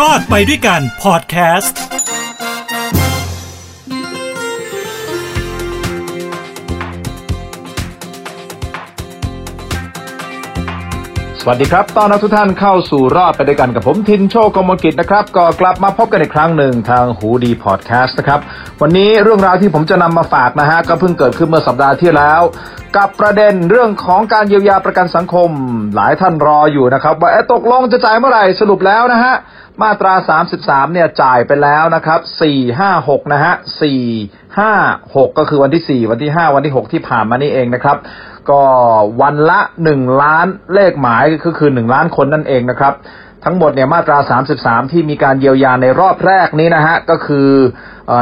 รอดไปด้วยกันพอดแคสต์สวัสดีครับ ต้อนรับทุกท่านเข้าสู่รอดไปด้วยกันกับผมทินโชคกมลกิจนะครับ ก็กลับมาพบกันอีกครั้งหนึ่งทางหูดีพอดแคสต์นะครับ วันนี้เรื่องราวที่ผมจะนำมาฝากนะฮะ ก็เพิ่งเกิดขึ้นเมื่อสัปดาห์ที่แล้ว กับประเด็นเรื่องของการเยียวยาประกันสังคม หลายท่านรออยู่นะครับ ว่าตกลงจะจ่ายเมื่อไหร่สรุปแล้วนะฮะมาตรา 33 เนี่ยจ่ายไปแล้วนะครับ 4 5 6 นะฮะ 4 5 6 ก็คือวันที่ 4 วันที่ 5 วันที่ 6 ที่ผ่านมานี่เองนะครับ ก็วันละ 1 ล้านเลขหมายก็คือ 1 ล้านคนนั่นเองนะครับ ทั้งหมดเนี่ยมาตรา 33 ที่มีการเยียวยาในรอบแรกนี้นะฮะ ก็คือ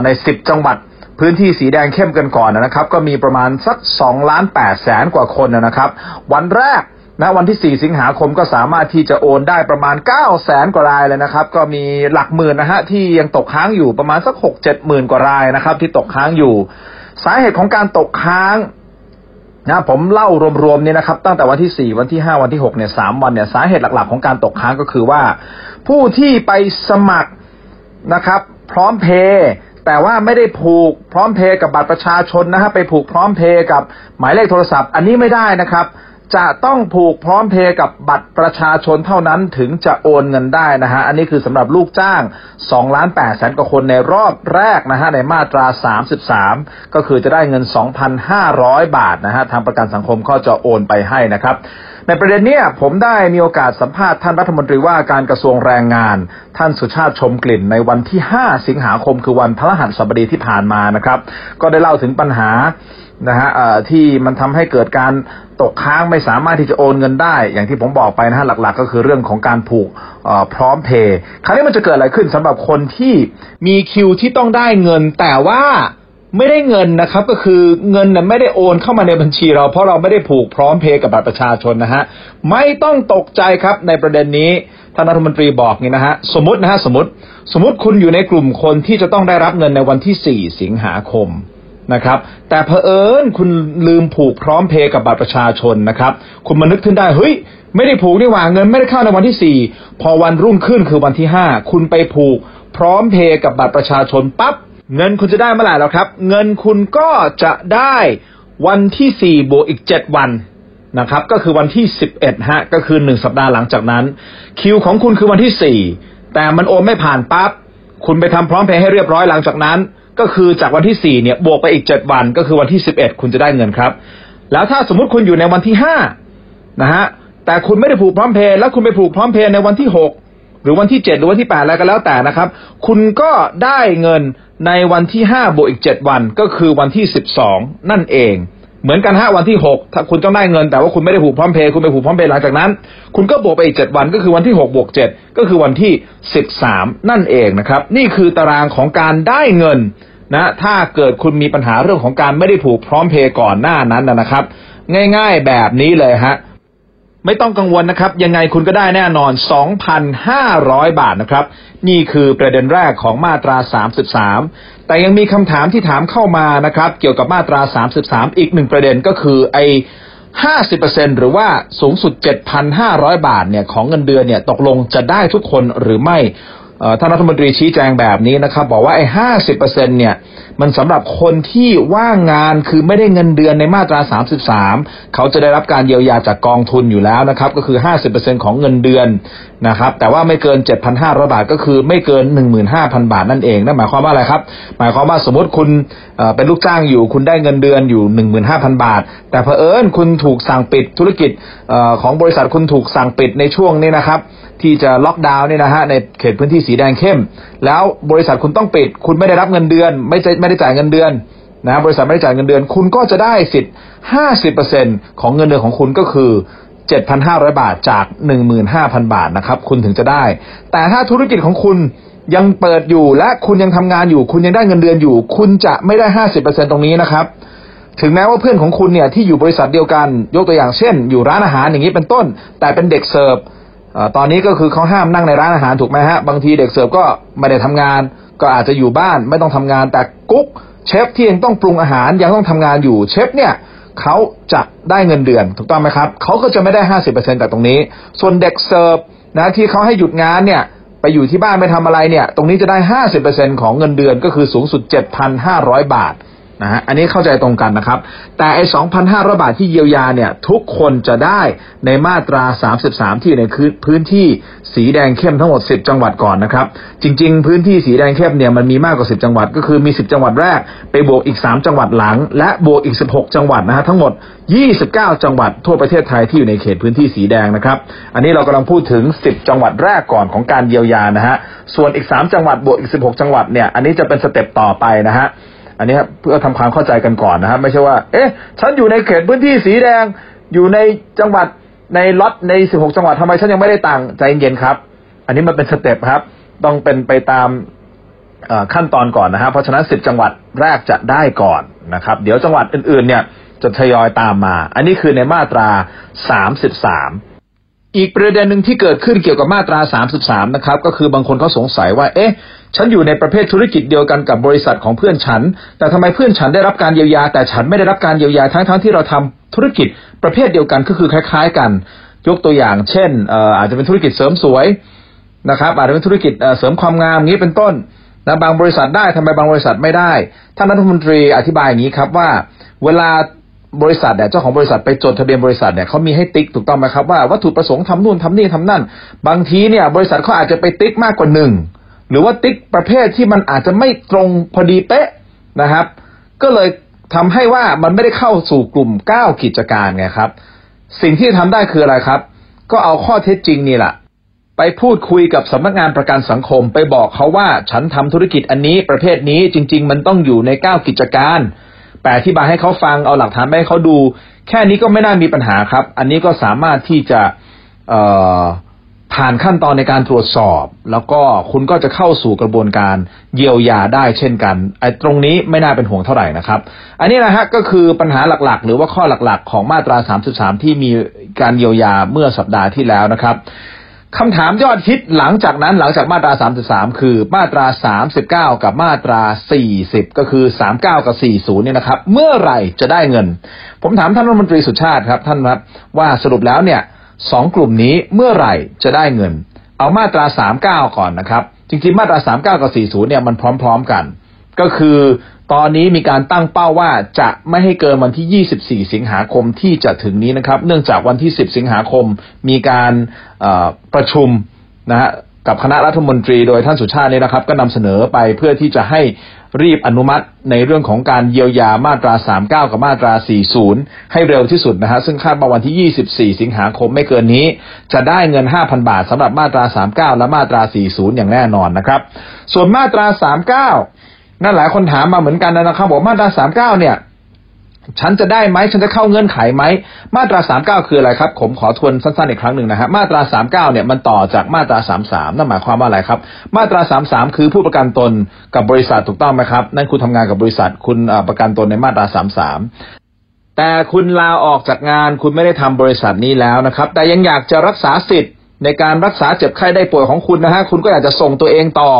ใน 10 จังหวัด พื้นที่สีแดงเข้มกันก่อนนะครับ ก็มีประมาณสัก2ล้าน8แสนกว่าคนนะครับ วันแรกนะวันที่ 4 สิงหาคมก็สามารถที่จะโอนได้ประมาณ9แสนกว่ารายเลยนะครับ ก็มีหลักหมื่นนะฮะที่ยังตกค้างอยู่ประมาณสัก 6 7หมื่นกว่ารายนะครับ ที่ตกค้างอยู่ สาเหตุของการตกค้างนะผมเล่ารวมๆเนี่ยนะครับ ตั้งแต่วันที่ 4 วันที่ 5 วันที่6เนี่ยสามวันเนี่ยสาเหตุหลักๆ ของการตกค้างก็คือว่า ผู้ที่ไปสมัครนะครับ พร้อมเพย์ แต่ว่าไม่ได้ผูกพร้อมเพย์กับบัตรประชาชนนะฮะไปผูกพร้อมเพย์กับหมายเลขโทรศัพท์ อันนี้ไม่ได้นะครับ จะต้องผูกพร้อมเพย์กับบัตรประชาชนเท่านั้นถึงจะโอนเงินได้นะฮะอันนี้คือสำหรับลูกจ้าง2ล้าน8แสนกว่าคนในรอบแรกนะฮะในมาตรา 33 ก็คือจะได้เงิน 2,500 บาทนะฮะทางประกันสังคมก็จะโอนไปให้นะครับ ในประเด็นเนี้ยผมได้มีโอกาสสัมภาษณ์ท่านรัฐมนตรีว่าการกระทรวงแรงงาน ท่านสุชาติชมกลิ่นในวันที่ 5 สิงหาคมคือวันพฤหัสบดีที่ผ่านมานะครับ ก็ได้เล่าถึงปัญหานะฮะที่มันทำให้เกิดการตกค้างไม่สามารถที่จะโอนเงินได้ อย่างที่ผมบอกไปนะฮะหลักๆ ก็คือเรื่องของการผูกพร้อมเพย์คราวนี้มันจะเกิดอะไรขึ้นสำหรับคนที่มีคิวที่ต้องได้เงินแต่ว่า ไม่ได้เงินนะครับ ก็คือเงินน่ะไม่ได้โอนเข้ามาในบัญชีเราเพราะเราไม่ได้ผูกพร้อมเพย์กับบัตรประชาชนนะฮะไม่ต้องตกใจครับในประเด็นนี้ท่านรัฐมนตรีบอกนี่นะฮะสมมตินะฮะสมมติ สมมติคุณอยู่ในกลุ่มคนที่จะต้องได้รับเงินในวันที่ 4 สิงหาคมนะครับ แต่เผอิญคุณลืมผูกพร้อมเพย์กับบัตรประชาชนนะครับ คุณมานึกขึ้นได้เฮ้ยไม่ได้ผูกนี่หว่าเงินไม่ได้เข้าในวันที่ 4 พอวันรุ่งขึ้นคือวันที่ 5 คุณไปผูกพร้อมเพย์กับบัตรประชาชนปั๊บ เงินคุณจะได้เมื่อไหร่แล้วครับ เงินคุณก็จะได้วันที่ 4 บวกอีก 7 วันนะครับ ก็คือวันที่ 11ฮะก็คือ 1 สัปดาห์หลังจากนั้น คิวของคุณคือวันที่ 4 แต่มันโอนไม่ผ่านปั๊บคุณไปทำพร้อมเพย์ให้เรียบร้อยหลังจากนั้น ก็คือจากวันที่ 4 เนี่ยบวกไปอีก 7 วัน ก็คือวันที่ 11 คุณจะได้เงินครับ แล้วถ้าสมมุติคุณอยู่ในวันที่5นะฮะแต่คุณไม่ได้ผูกพร้อมเพย์แล้วคุณไปผูกพร้อมเพย์ในวันที่ 6 หรือวันที่7หรือวันที่8อะไรก็แล้วแต่นะครับ คุณก็ได้เงินในวันที่5บวกอีก7วันก็คือวันที่12นั่นเองเหมือนกันฮะวันที่6ถ้าคุณต้องได้เงิน แต่ว่าคุณไม่ได้ผูกพร้อมเพย์คุณไปผูกพร้อมเพย์หลังจากนั้น คุณก็บวกไปอีก7วันก็คือวันที่6บวก7ก็คือวันที่13นั่นเองนะครับ นี่คือตารางของการได้เงินนะถ้าเกิดคุณมีปัญหาเรื่องของการไม่ได้ผูกพร้อมเพย์ก่อนหน้านั้นนะครับ ง่าย ๆแบบนี้เลยฮะ ไม่ต้องกังวลนะครับ ยังไงคุณก็ได้แน่นอน 2,500 บาทนะครับ นี่คือประเด็นแรกของมาตรา 33 แต่ยังมีคำถามที่ถามเข้ามานะครับ เกี่ยวกับมาตรา 33 อีกหนึ่งประเด็นก็คือไอ50%หรือว่าสูงสุด 7,500 บาทเนี่ยของเงินเดือนเนี่ยตกลงจะได้ทุกคนหรือไม่ ท่านรัฐมนตรีชี้แจงแบบนี้นะครับ บอกว่าไอ้ห้าสิบเปอร์เซ็นเนี่ย มันสำหรับคนที่ว่างงานคือไม่ได้เงินเดือนในมาตราสามสิบสามเขาจะได้รับการเยียวยาจากกองทุนอยู่แล้วนะครับ ก็คือห้าสิบเปอร์เซ็นของเงินเดือนนะครับ แต่ว่าไม่เกินเจ็ดพันห้าร้อยบาทก็คือไม่เกินหนึ่งหมื่นห้าพันบาทนั่นเองนั่นหมายความว่าอะไรครับ หมายความว่าสมมติคุณเป็นลูกจ้างอยู่ คุณได้เงินเดือนอยู่หนึ่งหมื่นห้าพันบาท แต่เผอิญคุณถูกสั่งปิดธุรกิจของบริษัทคุณถูกสั่งปิดในช่วงนี้นะครับ ที่จะล็อกดาวน์เนี่ยนะฮะในเขตพื้นที่สีแดงเข้ม แล้วบริษัทคุณต้องปิด คุณไม่ได้รับเงินเดือน ไม่ไม่ได้จ่ายเงินเดือนนะบริษัทไม่ได้จ่ายเงินเดือน คุณก็จะได้สิทธิ์ห้าสิบเปอร์เซ็นของเงินเดือนของคุณก็คือเจ็ดพันห้าร้อยบาทจากหนึ่งหมื่นห้าพันบาทนะครับ คุณถึงจะได้ แต่ถ้าธุรกิจของคุณยังเปิดอยู่และคุณยังทำงานอยู่ คุณยังได้เงินเดือนอยู่ คุณจะไม่ได้ห้าสิบเปอร์เซ็นตรงนี้นะครับ ถึงแม้ว่าเพื่อนของคุณเนี่ยที่อยู่บริษัทเดียวกัน ยกตัวอย่างเช่น อยู่ร้านอาหารอย่างนี้เป็นต้น แต่เป็นเด็กเสิร์ฟ ตอนนี้ก็คือเขาห้ามนั่งในร้านอาหารถูกไหมฮะ บางทีเด็กเสิร์ฟก็ไม่ได้ทำงาน ก็อาจจะอยู่บ้านไม่ต้องทำงาน แต่กุ๊กเชฟที่ยังต้องปรุงอาหารยังต้องทำงานอยู่เชฟเนี่ยเขาจะได้เงินเดือนถูกต้องไหมครับเขาก็จะไม่ได้ห้าสิบเปอร์เซ็นต์แต่ตรงนี้ ส่วนเด็กเสิร์ฟนะที่เขาให้หยุดงานเนี่ยไปอยู่ที่บ้านไม่ทำอะไรเนี่ย ตรงนี้จะได้ห้าสิบเปอร์เซ็นของเงินเดือนก็คือสูงสุดเจ็ดพันห้าร้อยบาท นะฮะอันนี้เข้าใจตรงกันนะครับ แต่ไอ้2,500 บาทที่เยียวยาเนี่ยทุกคนจะได้ในมาตรา 33 ที่อยู่ในพื้นที่สีแดงเข้มทั้งหมด 10 จังหวัดก่อนนะครับ จริง ๆ พื้นที่สีแดงเข้มเนี่ยมันมีมากกว่า 10 จังหวัด ก็คือมี 10 จังหวัดแรก ไปบวกอีก 3 จังหวัดหลัง และบวกอีก 16 จังหวัดนะฮะทั้งหมด 29 จังหวัดทั่วประเทศไทยที่อยู่ในเขตพื้นที่สีแดงนะครับ อันนี้เรากำลังพูดถึง 10 จังหวัดแรกก่อนของการเยียวยานะฮะส่วนอีก 3 จังหวัดบวกอีก 16 จังหวัดเนี่ยอันนี้จะเป็นสเต็ปต่อไปนะฮะ อันนี้เพื่อทำความเข้าใจกันก่อนนะครับ ไม่ใช่ว่า เอ๊ะ ฉันอยู่ในเขตพื้นที่สีแดง อยู่ในจังหวัดในล็อตใน 16 จังหวัดทำไมฉันยังไม่ได้ตังค์ใจเย็นครับ อันนี้มันเป็นสเต็ปครับ ต้องเป็นไปตามขั้นตอนก่อนนะครับ เพราะฉะนั้น 10 จังหวัดแรกจะได้ก่อนนะครับ เดี๋ยวจังหวัดอื่นๆ เนี่ยจะทยอยตามมา อันนี้คือในมาตรา 33 อีกประเด็นหนึ่งที่เกิดขึ้นเกี่ยวกับมาตรา 33 นะครับ ก็คือบางคนเขาสงสัยว่า เอ๊ะ ฉันอยู่ในประเภทธุรกิจเดียวกันกับบริษัทของเพื่อนฉัน แต่ทำไมเพื่อนฉันได้รับการเยียวยา แต่ฉันไม่ได้รับการเยียวยาทั้งๆทที่เราทำธุรกิจประเภทเดียวกันก็คือคล้าย ๆ กัน ยกตัวอย่าง เช่นอาจจะเป็นธุรกิจเสริมสวยนะครับอาจจะเป็นธุรกิจเสริมความงามนี้เป็นต้นนะบางบริษัทได้ทำไมบางบริษัทไม่ได้ท่านรัฐมนตรีอธิบายอย่างนี้ครับว่า เวลา บริษัทเนี่ยเจ้าของบริษัทไปจดทะเบียนบริษัทเนี่ยเขามีให้ติ๊กถูกต้องไหมครับว่าวัตถุประสงค์ทำนู่นทำนี่ทำนั่น บางทีเนี่ย บริษัทเขาอาจจะไปติ๊กมากกว่าหนึ่งหรือว่าติ๊กประเภทที่มันอาจจะไม่ตรงพอดีเป๊ะนะครับ ก็เลยทำให้ว่ามันไม่ได้เข้าสู่กลุ่มเก้ากิจการไงครับ สิ่งที่ทำได้คืออะไรครับ ก็เอาข้อเท็จจริงนี่แหละไปพูดคุยกับสำนักงานประกันสังคม ไปบอกเขาว่าฉันทำธุรกิจอันนี้ประเภทนี้จริง ๆ มันต้องอยู่ในเก้ากิจการ แปลอธิบายให้เขาฟังเอาหลักฐานไปให้เขาดู แค่นี้ก็ไม่น่ามีปัญหาครับ อันนี้ก็สามารถที่จะผ่านขั้นตอนในการตรวจสอบ แล้วก็คุณก็จะเข้าสู่กระบวนการเยียวยาได้เช่นกันไอ้ตรงนี้ไม่น่าเป็นห่วงเท่าไหร่นะครับ อันนี้นะฮะก็คือปัญหาหลักๆ หรือว่าข้อหลักๆ ของมาตรา 33 ที่มีการเยียวยาเมื่อสัปดาห์ที่แล้วนะครับ คำถามยอดฮิตหลังจากนั้นหลังจากมาตรา 33 คือมาตรา 39 กับมาตรา 40 ก็คือ 39 กับ 40 เนี่ยนะครับ เมื่อไหร่จะได้เงิน ผมถามท่านรัฐมนตรีสุชาติครับ ท่านครับว่าสรุปแล้วเนี่ยสองกลุ่มนี้เมื่อไหร่จะได้เงิน เอามาตรา 39 ก่อนนะครับ จริงๆ มาตรา 39 กับ 40 เนี่ยมันพร้อม ๆ กัน ก็คือ ตอนนี้มีการตั้งเป้าว่าจะไม่ให้เกินวันที่ 24 สิงหาคมที่จะถึงนี้นะครับ เนื่องจากวันที่ 10 สิงหาคมมีการประชุมนะฮะกับคณะรัฐมนตรีโดยท่านสุชาตินี่นะครับ ก็นำเสนอไปเพื่อที่จะให้รีบอนุมัติในเรื่องของการเยียวยามาตรา 39 กับมาตรา 40 ให้เร็วที่สุดนะฮะซึ่งคาดว่าวันที่ 24 สิงหาคมไม่เกินนี้ จะได้เงิน 5,000 บาทสำหรับมาตรา 39 และมาตรา 40 อย่างแน่นอนนะครับ ส่วนมาตรา 39 นั่นหลายคนถามมาเหมือนกันนะครับบอกมาตราสามเก้าเนี่ยฉันจะได้ไหมฉันจะเข้าเงื่อนไขไหมมาตราสามเก้าคืออะไรครับ ผมขอทวนสั้นๆอีกครั้งหนึ่งนะฮะมาตราสามเก้าเนี่ยมันต่อจากมาตราสามสามนั่นหมายความว่าอะไรครับ มาตราสามสามคือผู้ประกันตนกับบริษัทถูกต้องไหมครับ นั่นคุณทำงานกับบริษัทคุณประกันตนในมาตราสามสามแต่คุณลาออกจากงานคุณไม่ได้ทำบริษัทนี้แล้วนะครับ แต่ยังอยากจะรักษาสิทธิ์ในการรักษาเจ็บไข้ได้ป่วยของคุณนะฮะคุณก็อยากจะส่งตัวเองต่อ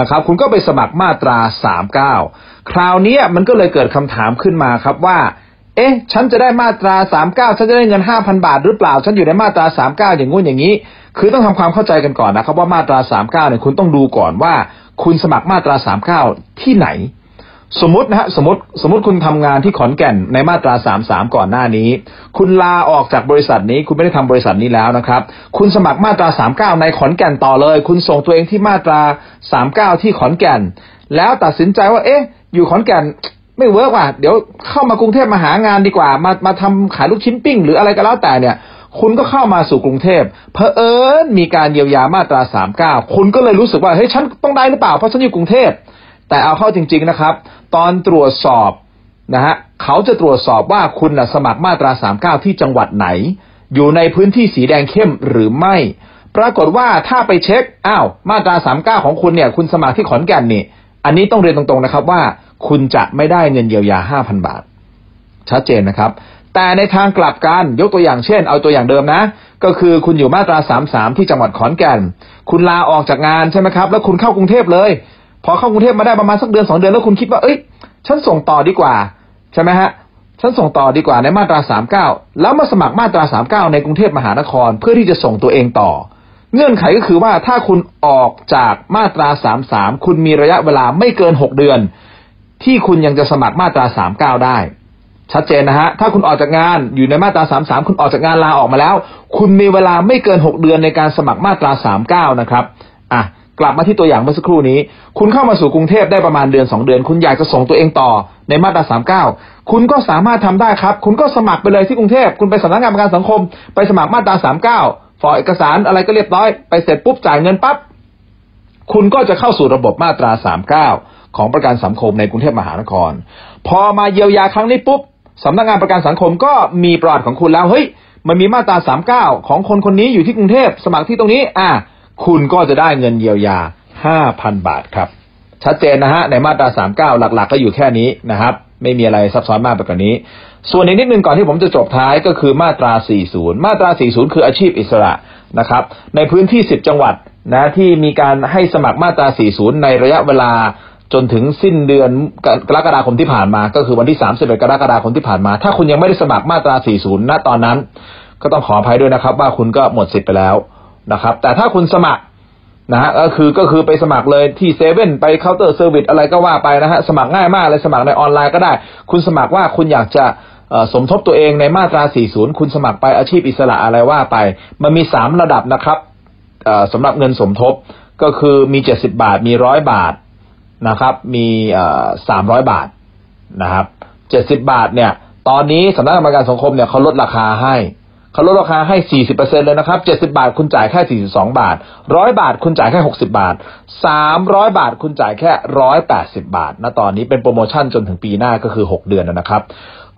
นะครับคุณก็ไปสมัครมาตราสามเก้าคราวนี้มันก็เลยเกิดคำถามขึ้นมาครับว่า เอ๊ะ ฉันจะได้มาตราสามเก้าฉันจะได้เงินห้าพันบาทหรือเปล่า ฉันอยู่ในมาตราสามเก้าอย่างงู้นอย่างนี้ คือต้องทำความเข้าใจกันก่อนนะครับว่ามาตราสามเก้าเนี่ยคุณต้องดูก่อนว่า คุณสมัครมาตราสามเก้าที่ไหน สมมตินะฮะสมมติสมมติคุณทำงานที่ขอนแก่นในมาตราสามสามก่อนหน้านี้ คุณลาออกจากบริษัทนี้ คุณไม่ได้ทำบริษัทนี้แล้วนะครับ คุณสมัครมาตราสามเก้าในขอนแก่นต่อเลย คุณส่งตัวเองที่มาตราสามเก้าที่ขอนแก่น แล้วตัดสินใจว่า เอ๊ะ อยู่ขอนแก่นไม่ work ว่ะเดี๋ยวเข้ามากรุงเทพมาหางานดีกว่า มามาทำขายลูกชิ้นปิ้ง หรืออะไรก็แล้วแต่เนี่ย คุณก็เข้ามาสู่กรุงเทพเพอเอิญมีการเยียวยามาตราสามเก้าคุณก็เลยรู้สึกว่าเฮ้ยฉันต้องได้หรือเปล่าเพราะฉันอยู่กรุงเทพ แต่เอาเข้าจริง ๆนะครับ ตอนตรวจสอบนะฮะเขาจะตรวจสอบว่าคุณสมัครมาตราสามเก้าที่จังหวัดไหน อยู่ในพื้นที่สีแดงเข้มหรือไม่ ปรากฏว่าถ้าไปเช็คอ้าวมาตราสามเก้าของคุณเนี่ยคุณสมัครที่ขอนแก่นนี่ อันนี้ต้องเรียนตรงๆนะครับว่า คุณจะไม่ได้เงินเยียวยาห้าพันบาท ชัดเจนนะครับ แต่ในทางกลับกันยกตัวอย่างเช่น เอาตัวอย่างเดิมนะ ก็คือคุณอยู่มาตราสามสามที่จังหวัดขอนแก่น คุณลาออกจากงานใช่ไหมครับ แล้วคุณเข้ากรุงเทพเลย พอเข้ากรุงเทพมาได้ประมาณสักเดือนสองเดือนแล้วคุณคิดว่า เอ้ย ฉันส่งต่อดีกว่า ใช่ไหมฮะ ฉันส่งต่อดีกว่าในมาตราสามเก้าแล้วมาสมัครมาตราสามเก้าในกรุงเทพมหานครเพื่อที่จะส่งตัวเองต่อ เงื่อนไขก็คือว่าถ้าคุณออกจากมาตรา33คุณมีระยะเวลาไม่เกิน6เดือน ที่คุณยังจะสมัครมาตรา39ได้ชัดเจนนะฮะ ถ้าคุณออกจากงานอยู่ในมาตรา 33 คุณออกจากงานลาออกมาแล้ว คุณมีเวลาไม่เกิน 6 เดือนในการสมัครมาตรา 39 นะครับ กลับมาที่ตัวอย่างเมื่อสักครู่นี้ คุณเข้ามาสู่กรุงเทพได้ประมาณเดือน 2 เดือน คุณอยากจะส่งตัวเองต่อในมาตรา 39 คุณก็สามารถทำได้ครับ คุณก็สมัครไปเลยที่กรุงเทพ คุณไปสำนักงานประกันสังคม ไปสมัครมาตรา 39ฟอร์เอกสารอะไรก็เรียบร้อย ไปเสร็จปุ๊บจ่ายเงินปั๊บ คุณก็จะเข้าสู่ระบบมาตรา 39 ของประกันสังคมในกรุงเทพมหานคร พอมาเยียวยาครั้งนี้ปุ๊บสำนักงานประกันสังคมก็มีประวัติของคุณแล้ว เฮ้ย มันมีมาตรา 39 ของคนคนนี้อยู่ที่กรุงเทพ สมัครที่ตรงนี้ อะ คุณก็จะได้เงินเยียวยา 5,000 บาทครับ ชัดเจนนะฮะในมาตรา 39 หลักๆก็อยู่แค่นี้นะครับ ไม่มีอะไรซับซ้อนมากไปกว่านี้ ส่วนอีกนิดนึงก่อนที่ผมจะจบท้ายก็คือมาตรา 40 มาตรา 40 คืออาชีพอิสระนะครับ ในพื้นที่ 10 จังหวัดนะที่มีการให้สมัครมาตรา 40 ในระยะเวลาจนถึงสิ้นเดือนกรกฎาคมที่ผ่านมา ก็คือวันที่ 31 กรกฎาคมที่ผ่านมา ถ้าคุณยังไม่ได้สมัครมาตรา 40 ณ ตอนนั้น ก็ต้องขออภัยด้วยนะครับ ว่าคุณก็หมดสิทธิ์ไปแล้ว นะครับ แต่ถ้าคุณสมัครนะฮะก็คือก็คือไปสมัครเลยที่เซเว่นไปเคาน์เตอร์เซอร์วิสอะไรก็ว่าไปนะฮะสมัครง่ายมากเลยสมัครในออนไลน์ก็ได้ คุณสมัครว่าคุณอยากจะสมทบตัวเองในมาตรา 40 คุณสมัครไปอาชีพอิสระอะไรว่าไป มันมี 3 ระดับนะครับสำหรับเงินสมทบก็คือมี 70 บาทมีร้อยบาทนะครับ มีสามร้อยบาทนะครับ 70 บาทเนี่ย ตอนนี้สำนักงานประกันสังคมเนี่ยเขาลดราคาให้ เขาลดราคาให้ 40%เลยนะครับ 70 บาทคุณจ่ายแค่ 42 บาท 100 บาทคุณจ่ายแค่ 60 บาท 300 บาทคุณจ่ายแค่ 180 บาทณตอนนี้เป็นโปรโมชั่นจนถึงปีหน้าก็คือ 6 เดือนนะครับ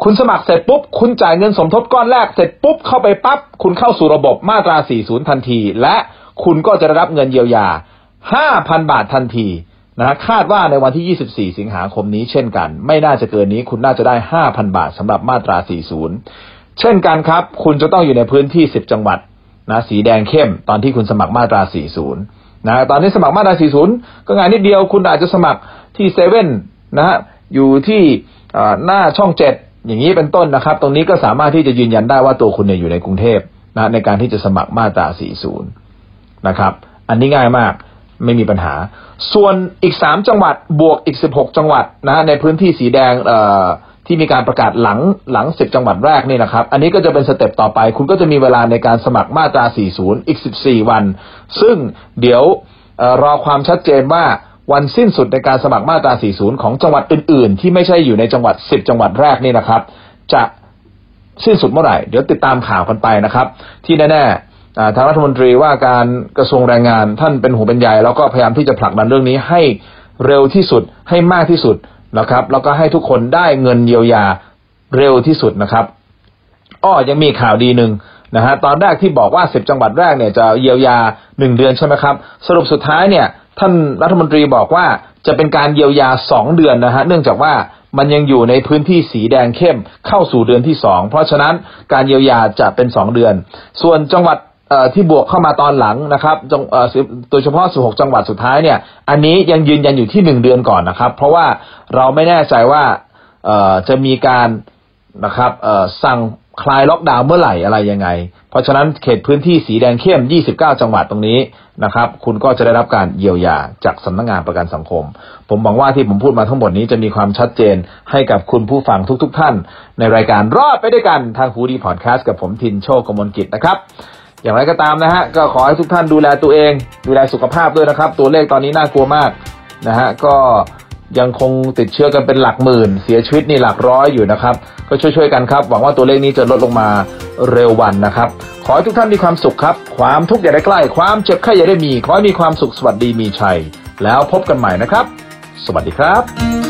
คุณสมัครเสร็จปุ๊บ คุณจ่ายเงินสมทบก้อนแรกเสร็จปุ๊บเข้าไปปั๊บ คุณเข้าสู่ระบบมาตรา 40 ทันที และคุณก็จะได้รับเงินเยียวยา 5,000 บาททันทีนะคาดว่าในวันที่ 24 สิงหาคมนี้เช่นกัน ไม่น่าจะเกินนี้คุณน่าจะได้ 5,000 บาทสำหรับมาตรา 40 เช่นกันครับ คุณจะต้องอยู่ในพื้นที่ 10 จังหวัดนะสีแดงเข้มตอนที่คุณสมัครมาตรา 40นะตอนนี้สมัครมาตรา 40 ก็งานนิดเดียวคุณอาจจะสมัครที่เซเว่นนะฮะอยู่ที่หน้าช่องเจ็ดอย่างนี้เป็นต้นนะครับ ตรงนี้ก็สามารถที่จะยืนยันได้ว่าตัวคุณเนี่ยอยู่ในกรุงเทพนะในการที่จะสมัครมาตรา 40 นะครับ อันนี้ง่ายมากไม่มีปัญหา ส่วนอีกสามจังหวัดบวกอีกสิบหกจังหวัดนะในพื้นที่สีแดงเอ่อ ที่มีการประกาศหลังหลังสิบจังหวัดแรกนี่นะครับ อันนี้ก็จะเป็นสเต็ปต่อไป คุณก็จะมีเวลาในการสมัครมาตรา 40 อีก 14 วัน ซึ่งเดี๋ยวรอความชัดเจนว่าวันสิ้นสุดในการสมัครมาตรา 40 ของจังหวัดอื่น ๆ ที่ไม่ใช่อยู่ในจังหวัด 10 จังหวัดแรกนี่นะครับ จะสิ้นสุดเมื่อไหร่ เดี๋ยวติดตามข่าวกันไปนะครับ ที่แน่ทางรัฐมนตรีว่าการกระทรวงแรงงานท่านเป็นหูเป็นใหญ่แล้วก็พยายามที่จะผลักดันเรื่องนี้ให้เร็วที่สุดให้มากที่สุด นะครับ แล้วก็ให้ทุกคนได้เงินเยียวยาเร็วที่สุดนะครับอ้อยังมีข่าวดีหนึ่งนะฮะตอนแรกที่บอกว่าสิบจังหวัดแรกเนี่ยจะเยียวยาหนึ่งเดือนใช่ไหมครับ สรุปสุดท้ายเนี่ย ท่านรัฐมนตรีบอกว่าจะเป็นการเยียวยาสองเดือนนะฮะเนื่องจากว่ามันยังอยู่ในพื้นที่สีแดงเข้มเข้าสู่เดือนที่สองเพราะฉะนั้นการเยียวยาจะเป็นสองเดือน ส่วนจังหวัด ที่บวกเข้ามาตอนหลังนะครับโดยเฉพาะ 16 จังหวัดสุดท้ายเนี่ย อันนี้ยังยืนยันอยู่ที่ 1 เดือนก่อนนะครับ เพราะว่าเราไม่แน่ใจว่าจะมีการนะครับสั่งคลายล็อกดาวน์เมื่อไหร่อะไรยังไง เพราะฉะนั้นเขตพื้นที่สีแดงเข้ม 29 จังหวัดตรงนี้นะครับ คุณก็จะได้รับการเยียวยาจากสำนักงงานประกันสังคม ผมหวังว่าที่ผมพูดมาทั้งหมดนี้จะมีความชัดเจนให้กับคุณผู้ฟังทุก ๆ ท่าน ในรายการรอดไปด้วยกันทางฮูดีพอดแคสต์กับผมทินโชคกมลกิจนะครับ อย่างไรก็ตามนะฮะก็ขอให้ทุกท่านดูแลตัวเอง ดูแลสุขภาพด้วยนะครับ ตัวเลขตอนนี้น่ากลัวมากนะฮะก็ยังคงติดเชื้อกันเป็นหลักหมื่น เสียชีวิตนี่หลักร้อยอยู่นะครับ ก็ช่วยๆกันครับ หวังว่าตัวเลขนี้จะลดลงมาเร็ววันนะครับ ขอให้ทุกท่านมีความสุขครับ ความทุกข์อย่าได้ใกล้ ความเจ็บไข้อย่าได้มี ขอให้มีความสุขสวัสดีมีชัย แล้วพบกันใหม่นะครับ สวัสดีครับ